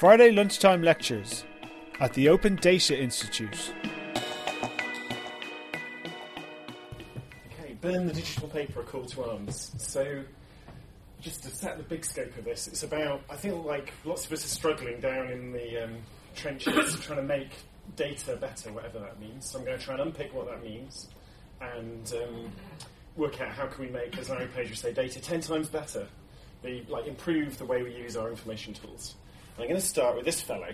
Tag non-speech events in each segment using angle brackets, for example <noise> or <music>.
Friday lunchtime lectures at the Open Data Institute. Okay, burn the digital paper, a call to arms. So, just to set the big scope of this, it's about, I feel like lots of us are struggling down in the um, trenches trying to make data better, whatever that means. So, I'm going to try and unpick what that means and um, work out how can we make, as Larry Page would say, data 10 times better. The, like improve the way we use our information tools. I'm going to start with this fellow,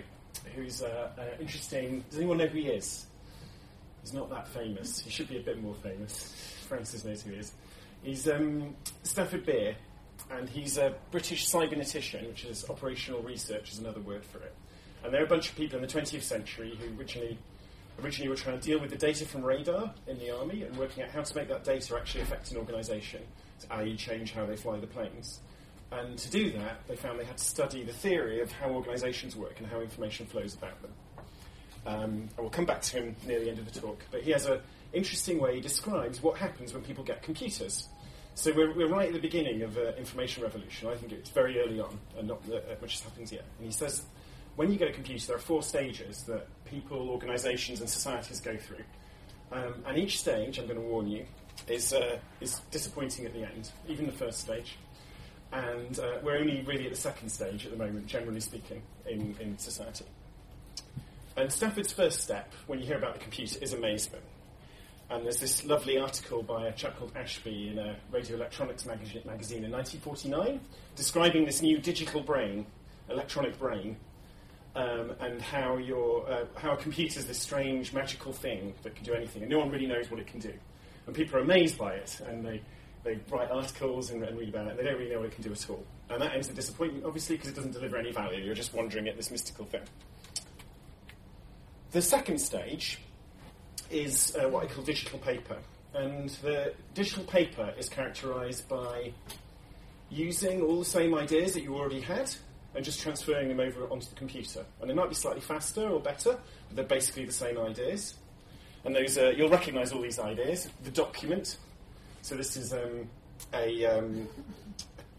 who's uh, uh, interesting. Does anyone know who he is? He's not that famous. He should be a bit more famous. Francis knows who he is. He's um, Stafford Beer, and he's a British cybernetician, which is operational research, is another word for it. And there are a bunch of people in the 20th century who originally, originally were trying to deal with the data from radar in the army and working out how to make that data actually affect an organisation, i.e., change how they fly the planes. And to do that, they found they had to study the theory of how organisations work and how information flows about them. Um, I will come back to him near the end of the talk, but he has an interesting way he describes what happens when people get computers. So we're, we're right at the beginning of uh, information revolution. I think it's very early on, and not uh, much has happened yet. And he says when you get a computer, there are four stages that people, organisations, and societies go through. Um, and each stage, I'm going to warn you, is, uh, is disappointing at the end, even the first stage and uh, we're only really at the second stage at the moment, generally speaking, in, in society. And Stafford's first step, when you hear about the computer, is amazement. And there's this lovely article by a chap called Ashby in a radio electronics magazine, magazine in 1949 describing this new digital brain, electronic brain, um, and how, your, uh, how a computer is this strange, magical thing that can do anything, and no one really knows what it can do. And people are amazed by it, and they they write articles and, and read about it. They don't really know what it can do at all. And that ends in disappointment, obviously, because it doesn't deliver any value. You're just wondering at this mystical thing. The second stage is uh, what I call digital paper. And the digital paper is characterized by using all the same ideas that you already had and just transferring them over onto the computer. And they might be slightly faster or better, but they're basically the same ideas. And those, uh, you'll recognize all these ideas. The document, so this is um, a um,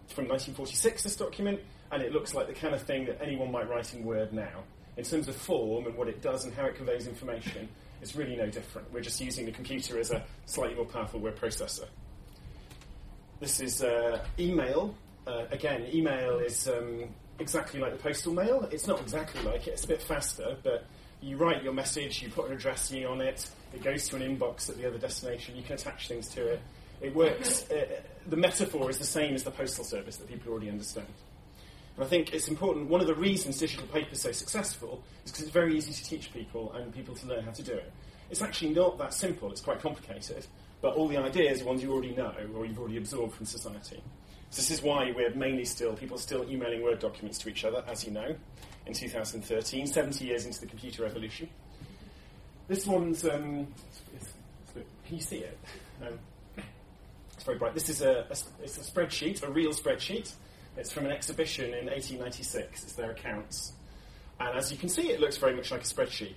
from 1946. This document, and it looks like the kind of thing that anyone might write in Word now. In terms of form and what it does and how it conveys information, it's really no different. We're just using the computer as a slightly more powerful word processor. This is uh, email. Uh, again, email is um, exactly like the postal mail. It's not exactly like it. It's a bit faster, but you write your message, you put an address on it, it goes to an inbox at the other destination, you can attach things to it. It works. Uh, the metaphor is the same as the postal service that people already understand. And I think it's important. One of the reasons digital paper is so successful is because it's very easy to teach people and people to learn how to do it. It's actually not that simple. It's quite complicated. But all the ideas are ones you already know or you've already absorbed from society. So this is why we're mainly still people still emailing Word documents to each other, as you know, in 2013, 70 years into the computer revolution. This one's um, can you see it? Um, very bright. This is a, a, it's a spreadsheet, a real spreadsheet. It's from an exhibition in 1896. It's their accounts. And as you can see, it looks very much like a spreadsheet.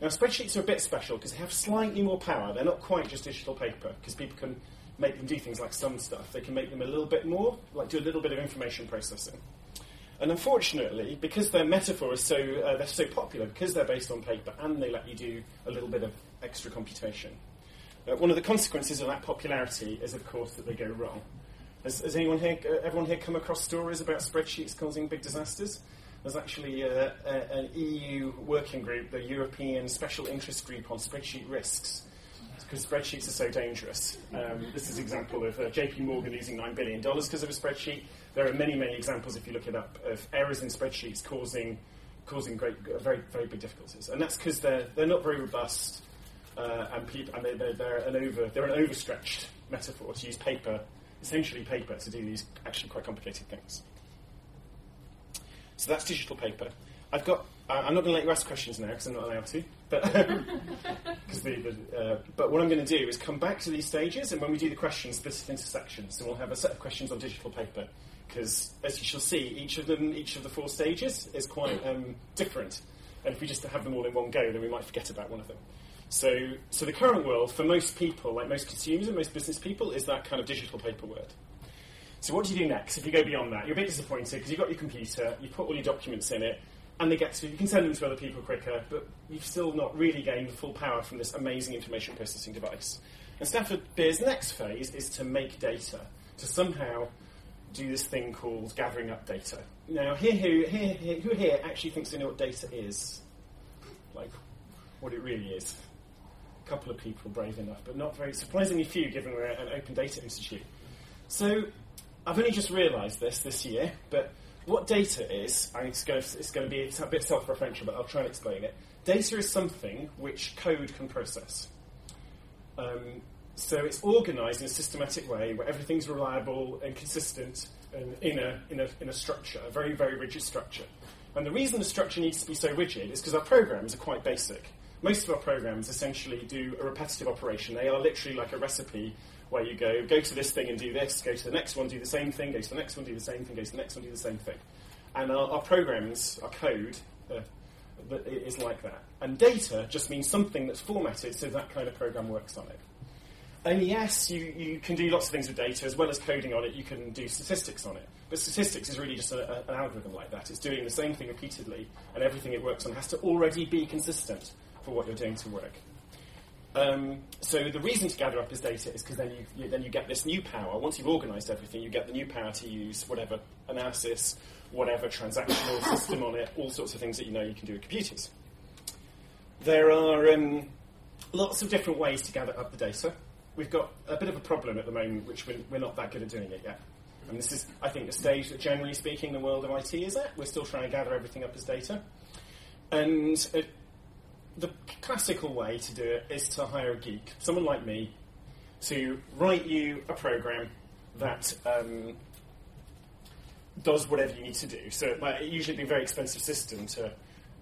Now, spreadsheets are a bit special because they have slightly more power. They're not quite just digital paper because people can make them do things like some stuff. They can make them a little bit more, like do a little bit of information processing. And unfortunately, because their metaphor is so uh, they're so popular, because they're based on paper, and they let you do a little bit of extra computation, uh, one of the consequences of that popularity is, of course, that they go wrong. Has, has anyone here, uh, everyone here come across stories about spreadsheets causing big disasters? There's actually uh, a, an EU working group, the European Special Interest Group on Spreadsheet Risks, because spreadsheets are so dangerous. Um, this is an example of uh, JP Morgan losing $9 billion because of a spreadsheet. There are many, many examples, if you look it up, of errors in spreadsheets causing, causing great, very, very big difficulties. And that's because they're, they're not very robust uh, and, and they, they're, they're, an over, they're an overstretched metaphor to use paper, essentially paper, to do these actually quite complicated things. So that's digital paper. I've got. Uh, I'm not going to let you ask questions now because I'm not allowed to. But <laughs> the, the, uh, but what I'm going to do is come back to these stages, and when we do the questions, split it into sections. So we'll have a set of questions on digital paper because, as you shall see, each of them, each of the four stages, is quite um, different. And if we just have them all in one go, then we might forget about one of them. So, so the current world, for most people, like most consumers and most business people, is that kind of digital paper word. So what do you do next? If you go beyond that, you're a bit disappointed because you've got your computer, you've put all your documents in it, and they get to, you can send them to other people quicker, but you've still not really gained the full power from this amazing information processing device. And Stafford Beer's next phase is to make data, to somehow do this thing called gathering up data. Now, here, here, here, here, who here actually thinks they know what data is? Like, what it really is? A couple of people brave enough, but not very surprisingly few, given we're an open data institute. So, I've only just realised this this year, but what data is, and it's going, to, it's going to be a bit self-referential, but I'll try and explain it. Data is something which code can process. Um, so it's organised in a systematic way where everything's reliable and consistent and in a, in, a, in a structure, a very, very rigid structure. And the reason the structure needs to be so rigid is because our programs are quite basic. Most of our programs essentially do a repetitive operation. They are literally like a recipe where you go, go to this thing and do this, go to the next one, do the same thing, go to the next one, do the same thing, go to the next one, do the same thing. And our, our programs, our code, uh, is like that. And data just means something that's formatted so that kind of program works on it. And yes, you, you can do lots of things with data, as well as coding on it, you can do statistics on it. But statistics is really just a, a, an algorithm like that. It's doing the same thing repeatedly, and everything it works on has to already be consistent for what you're doing to work. Um, so the reason to gather up this data is because then you, you, then you get this new power. Once you've organised everything, you get the new power to use whatever analysis, whatever transactional <coughs> system on it, all sorts of things that you know you can do with computers. There are um, lots of different ways to gather up the data. We've got a bit of a problem at the moment, which we're, we're not that good at doing it yet. And this is, I think, the stage that, generally speaking, the world of IT is at. We're still trying to gather everything up as data. And the classical way to do it is to hire a geek, someone like me, to write you a program that um, does whatever you need to do. So it might usually be a very expensive system to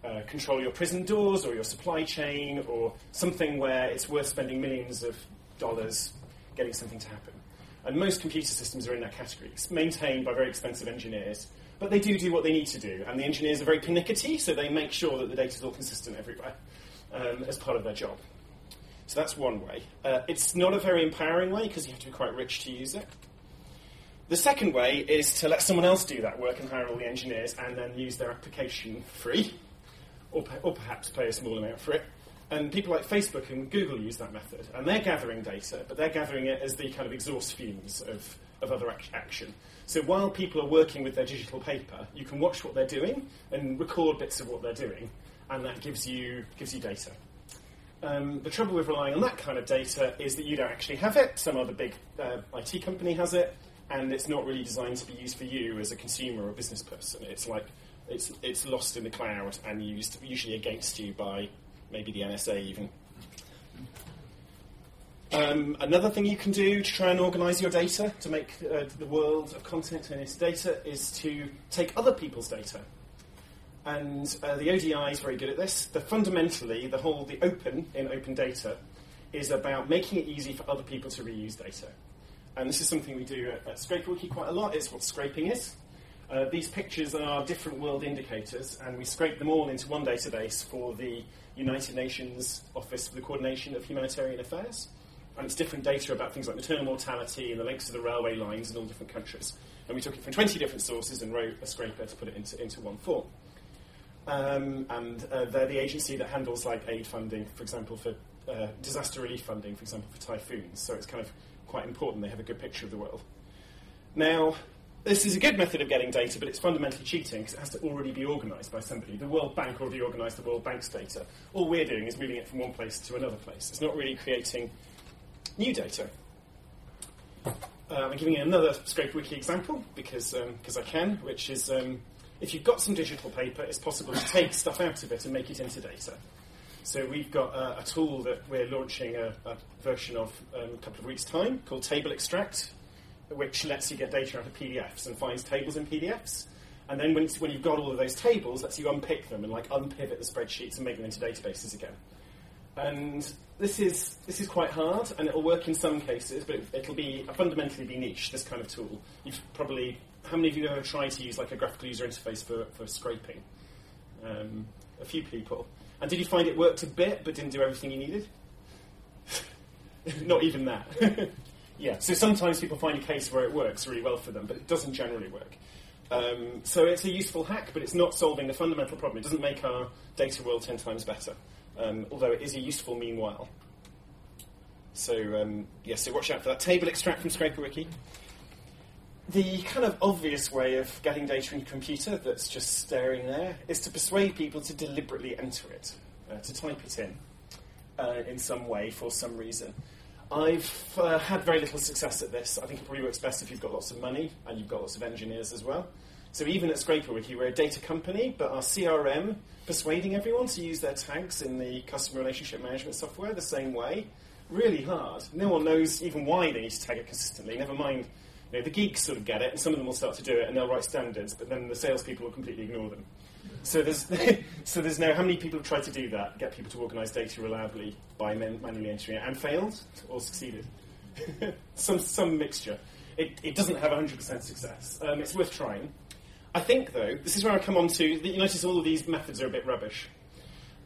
uh, control your prison doors or your supply chain or something where it's worth spending millions of dollars getting something to happen. And most computer systems are in that category. It's maintained by very expensive engineers, but they do do what they need to do. And the engineers are very pernickety, so they make sure that the data is all consistent everywhere um, as part of their job. So that's one way. Uh, it's not a very empowering way because you have to be quite rich to use it. The second way is to let someone else do that work and hire all the engineers and then use their application free, or, or perhaps pay a small amount for it. And people like Facebook and Google use that method. And they're gathering data, but they're gathering it as the kind of exhaust fumes of, of other action. So while people are working with their digital paper, you can watch what they're doing and record bits of what they're doing and that gives you, gives you data. Um, the trouble with relying on that kind of data is that you don't actually have it. Some other big uh, IT company has it, and it's not really designed to be used for you as a consumer or business person. It's like it's, it's lost in the cloud and used usually against you by maybe the NSA even. Um, another thing you can do to try and organise your data to make uh, the world of content and its data is to take other people's data and uh, the ODI is very good at this. The fundamentally, the whole the open in open data is about making it easy for other people to reuse data. And this is something we do at, at quite a lot. It's what scraping is. Uh, these pictures are different world indicators, and we scrape them all into one database for the United Nations Office for the Coordination of Humanitarian Affairs. And it's different data about things like maternal mortality and the links to the railway lines in all different countries. And we took it from 20 different sources and wrote a scraper to put it into, into one form. Um, and uh, they're the agency that handles like aid funding, for example, for uh, disaster relief funding, for example, for typhoons. So it's kind of quite important they have a good picture of the world. Now, this is a good method of getting data, but it's fundamentally cheating because it has to already be organised by somebody. The World Bank already organised the World Bank's data. All we're doing is moving it from one place to another place. It's not really creating new data. Uh, I'm giving you another ScraperWiki example because um, I can, which is um, if you've got some digital paper, it's possible to take stuff out of it and make it into data. So we've got a, tool that we're launching a, a version of um, a couple of weeks' time called Table Extract, which lets you get data out of PDFs and finds tables in PDFs. And then when, when you've got all of those tables, lets you unpick them and like unpivot the spreadsheets and make them into databases again. And this is this is quite hard, and it'll work in some cases, but it, will be fundamentally be niche. This kind of tool. You've probably how many of you have ever tried to use like a graphical user interface for, for scraping? Um, a few people. And did you find it worked a bit but didn't do everything you needed? <laughs> Not even that. <laughs> yeah, so sometimes people find a case where it works really well for them, but it doesn't generally work. Um, so it's a useful hack, but it's not solving the fundamental problem. It doesn't make our data world 10 times better, um, although it is a useful meanwhile. So, um, yeah, so watch out for that. Table extract from ScraperWiki. The kind of obvious way of getting data in a computer that's just staring there is to persuade people to deliberately enter it, uh, to type it in uh, in some way for some reason. I've uh, had very little success at this. I think it probably works best if you've got lots of money and you've got lots of engineers as well. So even at ScraperWiki, we're a data company, but our CRM persuading everyone to use their tags in the customer relationship management software the same way, really hard. No one knows even why they need to tag it consistently. Never mind, you know, the geeks sort of get it, and some of them will start to do it, and they'll write standards, but then the salespeople will completely ignore them. So there's, <laughs> so there's now how many people have tried to do that, get people to organise data reliably by man- manually entering it, and failed or succeeded? <laughs> some, some mixture. It, it doesn't have 100% success. Um, it's worth trying. I think, though, this is where I come on to, that you notice all of these methods are a bit rubbish.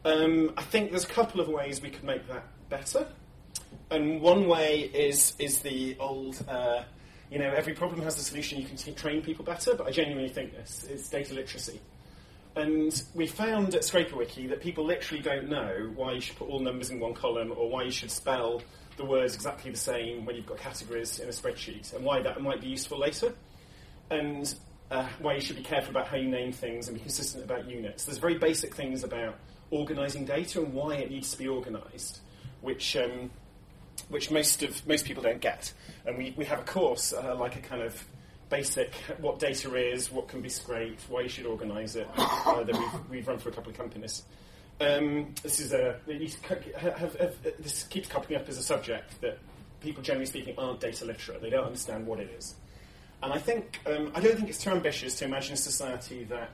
Um, I think there's a couple of ways we could make that better. And one way is, is the old, uh, you know, every problem has a solution, you can t- train people better, but I genuinely think this. is data literacy. And we found at ScraperWiki that people literally don't know why you should put all numbers in one column or why you should spell the words exactly the same when you've got categories in a spreadsheet and why that might be useful later. And uh, why you should be careful about how you name things and be consistent about units. There's very basic things about organising data and why it needs to be organised, which um, which most of most people don't get. And we, we have a course uh, like a kind of basic what data is, what can be scraped, why you should organise it uh, that we've, we've run for a couple of companies. Um, this is a have, have, have, this keeps coming up as a subject that people generally speaking aren't data literate. They don't understand what it is. And I think um, I don't think it's too ambitious to imagine a society that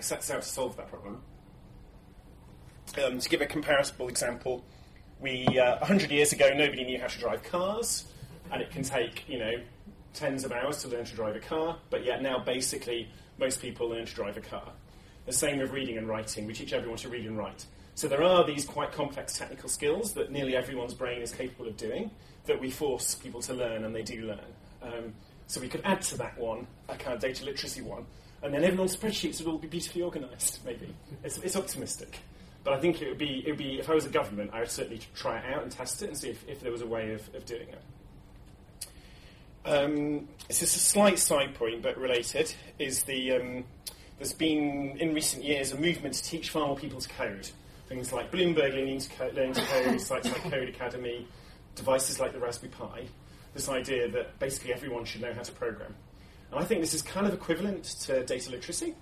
sets out to solve that problem. Um, to give a comparable example, we uh, 100 years ago nobody knew how to drive cars, and it can take you know tens of hours to learn to drive a car. But yet now basically most people learn to drive a car. The same with reading and writing. We teach everyone to read and write. So there are these quite complex technical skills that nearly everyone's brain is capable of doing that we force people to learn, and they do learn. Um, so we could add to that one a kind of data literacy one, and then everyone's spreadsheets would all be beautifully organised. Maybe it's, it's, optimistic, but I think it would be it would be if I was a government, I would certainly try it out and test it and see if, if there was a way of, of doing it. Um, it's just a slight side point, but related. Is the um, there's been in recent years a movement to teach far more people to code. Things like Bloomberg learning to, co- learning to code, <laughs> sites like Codecademy, devices like the Raspberry Pi this idea that basically everyone should know how to program. And I think this is kind of equivalent to data literacy.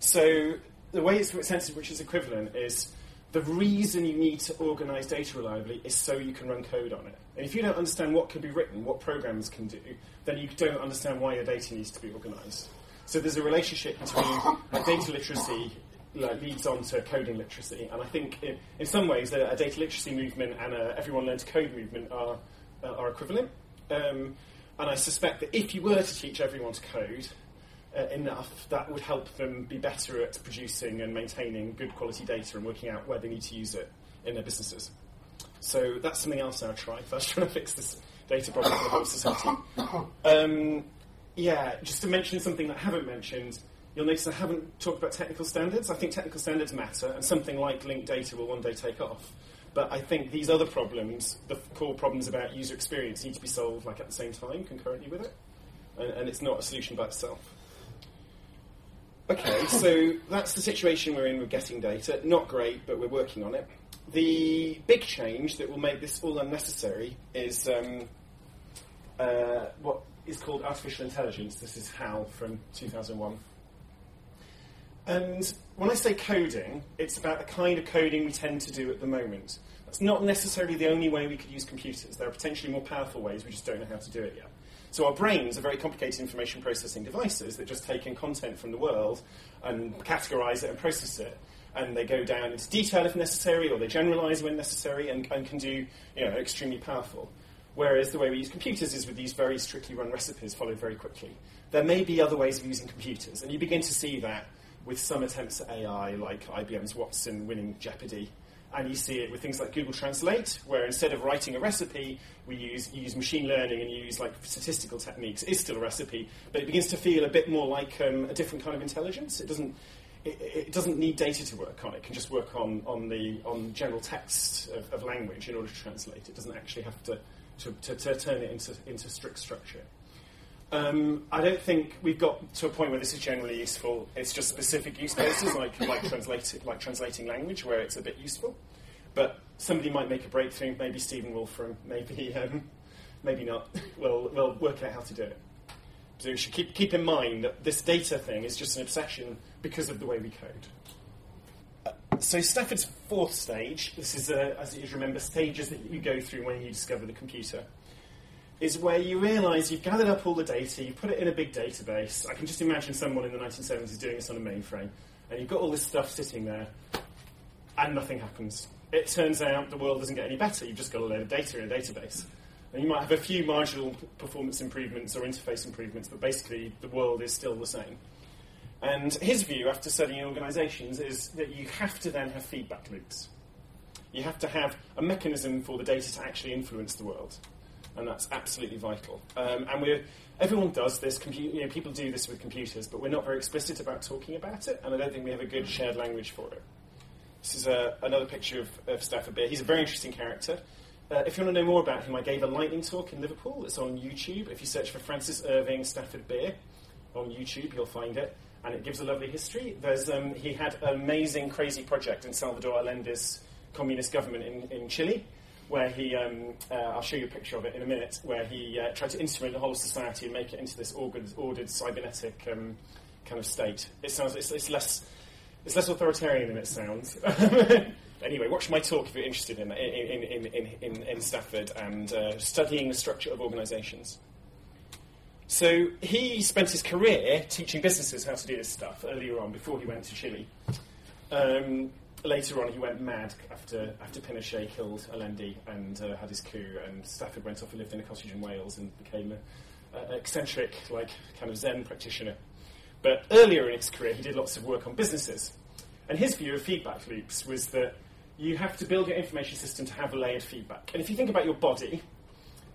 So the way it's sense which is equivalent is the reason you need to organize data reliably is so you can run code on it. And if you don't understand what can be written, what programs can do, then you don't understand why your data needs to be organized. So there's a relationship between data literacy like, leads on to coding literacy. And I think in, in some ways a, a, data literacy movement and a everyone learn to code movement are, uh, are equivalent. Um, and I suspect that if you were to teach everyone to code uh, enough, that would help them be better at producing and maintaining good quality data and working out where they need to use it in their businesses. So that's something else I'll try first, <laughs> trying to fix this data problem for the whole society. Um, yeah, just to mention something that I haven't mentioned, you'll notice I haven't talked about technical standards. I think technical standards matter, and something like linked data will one day take off. But I think these other problems, the core problems about user experience, need to be solved like at the same time, concurrently with it. And, and it's not a solution by itself. Okay, so that's the situation we're in with getting data. Not great, but we're working on it. The big change that will make this all unnecessary is um, uh, what is called artificial intelligence. This is HAL from 2001. And when I say coding, it's about the kind of coding we tend to do at the moment. That's not necessarily the only way we could use computers. There are potentially more powerful ways, we just don't know how to do it yet. So our brains are very complicated information processing devices that just take in content from the world and categorize it and process it. And they go down into detail if necessary, or they generalize when necessary, and, and can do you know, extremely powerful. Whereas the way we use computers is with these very strictly run recipes followed very quickly. There may be other ways of using computers, and you begin to see that with some attempts at AI, like IBM's Watson winning Jeopardy, And you see it with things like Google Translate, where instead of writing a recipe, we use, use machine learning and you use like statistical techniques. It's still a recipe, but it begins to feel a bit more like um, a different kind of intelligence. It doesn't, it, it, doesn't need data to work on. It can just work on, on the on general text of, of language in order to translate. It doesn't actually have to, to, to, to turn it into, into strict structure. Um, I don't think we've got to a point where this is generally useful. It's just specific use cases like like, <laughs> like translating language where it's a bit useful. But somebody might make a breakthrough. Maybe Stephen Wolfram. Maybe um, maybe not. <laughs> we'll we'll work out how to do it. So you should keep keep in mind that this data thing is just an obsession because of the way we code. Uh, so Stafford's fourth stage. This is, uh, as you remember, stages that you go through when you discover the computer is where you realise you've gathered up all the data, you've put it in a big database. I can just imagine someone in the 1970s doing this on a mainframe, and you've got all this stuff sitting there, and nothing happens. It turns out the world doesn't get any better, you've just got a load of data in a database. And you might have a few marginal performance improvements or interface improvements, but basically the world is still the same. And his view, after studying organisations, is that you have to then have feedback loops. You have to have a mechanism for the data to actually influence the world and that's absolutely vital. Um, and we're, everyone does this. Compu- you know, people do this with computers, but we're not very explicit about talking about it, and I don't think we have a good shared language for it. This is a, uh, another picture of, of Stafford Beer. He's a very interesting character. Uh, if you want to know more about him, I gave a lightning talk in Liverpool. It's on YouTube. If you search for Francis Irving Stafford Beer on YouTube, you'll find it, and it gives a lovely history. There's, um, he had an amazing, crazy project in Salvador Allende's communist government in, in Chile where he, um, uh, I'll show you a picture of it in a minute, where he uh, tried to instrument the whole society and make it into this ordered, ordered cybernetic um, kind of state. It sounds, it's, it's, less, it's less authoritarian than it sounds. <laughs> anyway, watch my talk if you're interested in, in, in, in, in, in Stafford and uh, studying the structure of organisations. So he spent his career teaching businesses how to do this stuff earlier on, before he went to Chile. Um, later on, he went mad after after Pinochet killed Allende and uh, had his coup, and Stafford went off and lived in a cottage in Wales and became an eccentric, like kind of Zen practitioner. But earlier in his career, he did lots of work on businesses, and his view of feedback loops was that you have to build your information system to have layered feedback. And if you think about your body,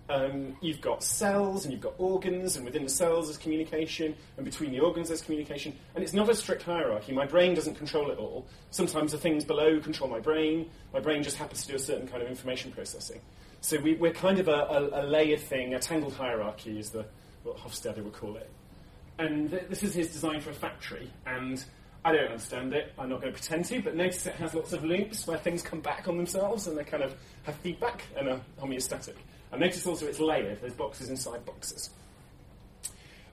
um, you've got cells and you've got organs, and within the cells there's communication, and between the organs there's communication. And it's not a strict hierarchy. My brain doesn't control it all. Sometimes the things below control my brain. My brain just happens to do a certain kind of information processing. So we, are kind of a, a, a, layered thing, a tangled hierarchy is the, what Hofstadter would call it. And th- this is his design for a factory, and I don't understand it. I'm not going to pretend to, but notice it has lots of loops where things come back on themselves and they kind of have feedback and are homeostatic. And notice also it's layered, there's boxes inside boxes.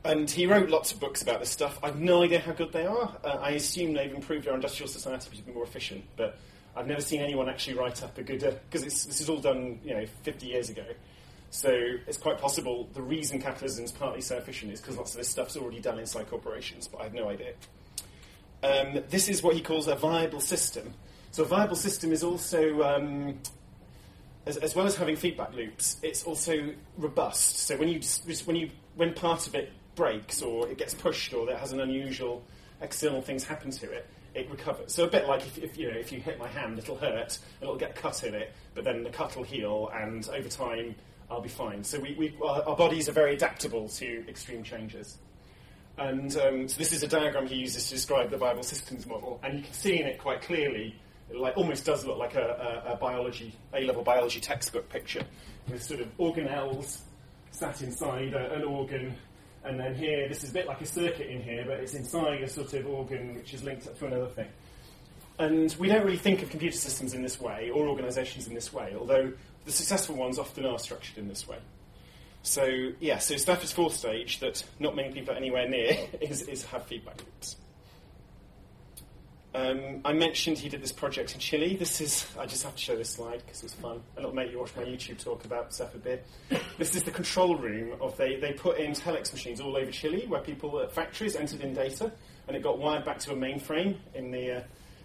And he wrote lots of books about this stuff. I've no idea how good they are. Uh, I assume they've improved our industrial society to be more efficient, but I've never seen anyone actually write up a good, because uh, this is all done, you know, 50 years ago. So it's quite possible the reason capitalism is partly so efficient is because lots of this stuff's already done inside corporations, but I have no idea. Um, this is what he calls a viable system. So a viable system is also um, as, as, well as having feedback loops, it's also robust. So when you when you when part of it breaks or it gets pushed or that has an unusual external things happen to it, it recovers. So a bit like if, if, you know if you hit my hand, it'll hurt it'll get a cut in it, but then the cut will heal and over time I'll be fine. So we, we our, our, bodies are very adaptable to extreme changes. And um, so this is a diagram he uses to describe the viable systems model, and you can see in it quite clearly it like, almost does look like a, a, a biology, A-level biology textbook picture, with sort of organelles sat inside a, an organ, and then here, this is a bit like a circuit in here, but it's inside a sort of organ which is linked up to another thing. And we don't really think of computer systems in this way, or organisations in this way, although the successful ones often are structured in this way. So, yeah, so Stafford's fourth stage, that not many people are anywhere near, <laughs> is, is have feedback loops. Um, I mentioned he did this project in Chile. This is, I just have to show this slide because it was fun. A little mate you watched my YouTube talk about stuff a bit. This is the control room of, they, they put in telex machines all over Chile where people at factories entered in data and it got wired back to a mainframe in the uh,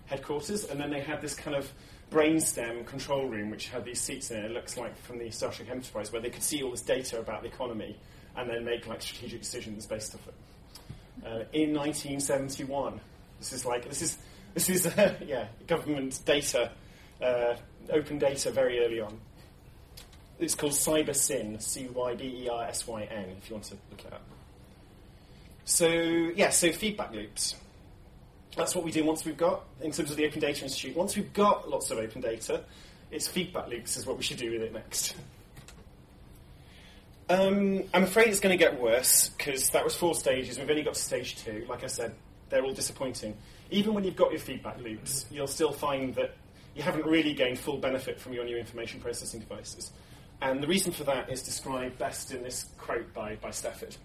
headquarters. And then they had this kind of brainstem control room which had these seats in it. It looks like from the Star Trek Enterprise where they could see all this data about the economy and then make like strategic decisions based off it. Uh, in 1971, this is like, this is this is, uh, <laughs> yeah, government data uh, open data very early on. It's called CyberSyn, C Y B E R S Y N, if you want to look it up. So, yeah, so feedback loops. That's what we do once we've got, in terms of the Open Data Institute, once we've got lots of open data, it's feedback loops is what we should do with it next. <laughs> Um, I'm afraid it's going to get worse because that was four stages. We've only got to stage two. Like I said, they're all disappointing. Even when you've got your feedback loops, you'll still find that you haven't really gained full benefit from your new information processing devices. And the reason for that is described best in this quote by, by Stafford.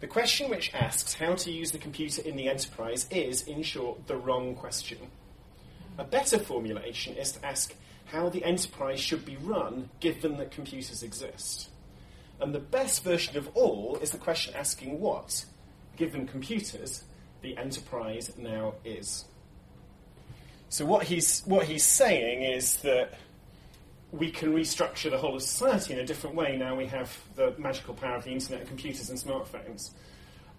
The question which asks how to use the computer in the enterprise is, in short, the wrong question. A better formulation is to ask how the enterprise should be run given that computers exist. And the best version of all is the question asking what, given computers, the enterprise now is. So what he's, what he's saying is that we can restructure the whole of society in a different way now we have the magical power of the internet and computers and smartphones.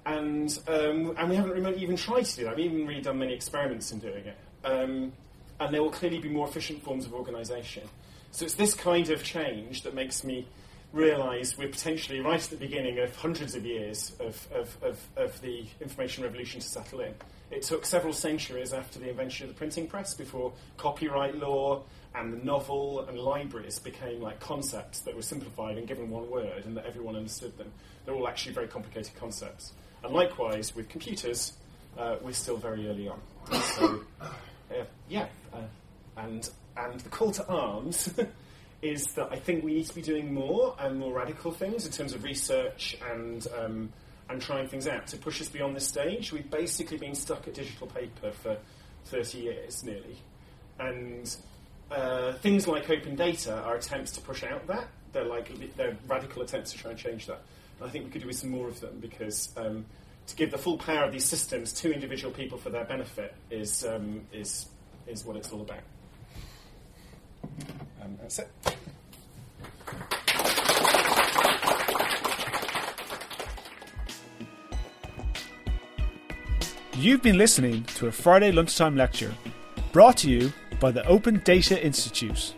And, um, and we haven't really even tried to do that. We haven't really done many experiments in doing it. Um, and there will clearly be more efficient forms of organisation. So it's this kind of change that makes me realise we're potentially right at the beginning of hundreds of years of, of, of, of, the information revolution to settle in. It took several centuries after the invention of the printing press before copyright law and the novel and libraries became like concepts that were simplified and given one word and that everyone understood them. They're all actually very complicated concepts. And likewise, with computers, uh, we're still very early on. So, <coughs> uh, yeah, uh, and, and the call to arms <laughs> is that I think we need to be doing more and more radical things in terms of research and um, and trying things out to push us beyond this stage. We've basically been stuck at digital paper for 30 years nearly, and uh, things like open data are attempts to push out that. They're like they're radical attempts to try and change that. And I think we could do with some more of them because um, to give the full power of these systems to individual people for their benefit is um, is is what it's all about. Um, that's it. You've been listening to a Friday lunchtime lecture brought to you by the Open Data Institute.